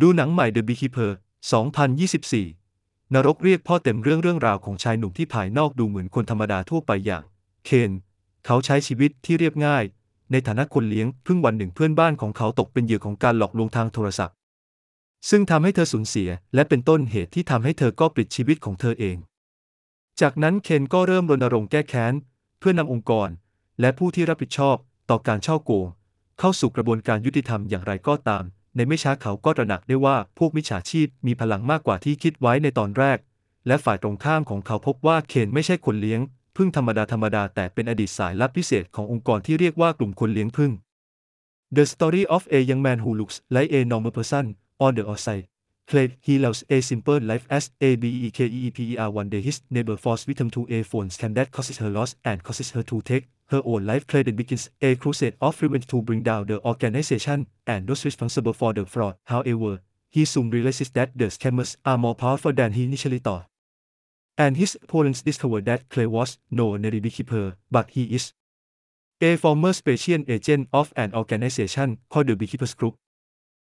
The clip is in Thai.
ดูหนังใหม่ The Beekeeper 2024 นรกเรียกพ่อเต็มเรื่องเรื่องราวของชายหนุ่มที่ภายนอกดูเหมือนคนธรรมดาทั่วไปอย่าง เคน เขาใช้ชีวิตที่เรียบง่าย ในฐานะคนเลี้ยงเพิ่งวันหนึ่งเพื่อนบ้านของเขาตกเป็นเหยื่อของการหลอกลวงทางโทรศัพท์ ซึ่งทำให้เธอสูญเสีย และเป็นต้นเหตุที่ทำให้เธอก็ปลิดชีวิตของเธอเอง จากนั้นเคนก็เริ่มรณรงค์แก้แค้น เพื่อนำองค์กร และผู้ที่รับผิดชอบต่อการช่อโกงเข้าสู่กระบวนการยุติธรรมอย่างไรก็ตาม ในไม่ช้าเขาก็ตระหนักได้ว่าพวกมิจฉาชีพมีพลังมากกว่าที่คิดไว้ในตอนแรก และฝ่ายตรงข้ามของเขาพบว่าเคนไม่ใช่คนเลี้ยงพึ่งธรรมดาธรรมดาแต่เป็นอดีตสายลับพิเศษขององค์กรที่เรียกว่ากลุ่มคนเลี้ยงพึ่ง The story of a young man who looks like a normal person on the outside claimed he lives a simple life as a beekeeper one day his neighbor falls victim to a phone scam that causes her loss and causes her to take her own life. Clayton begins a crusade of revenge to bring down the organization and those responsible for the fraud. However he soon realizes that the scammers are more powerful than he initially thought. And his opponents discover that Clay was no ordinary beekeeper, but he is a former special agent of an organization called the Beekeepers Group.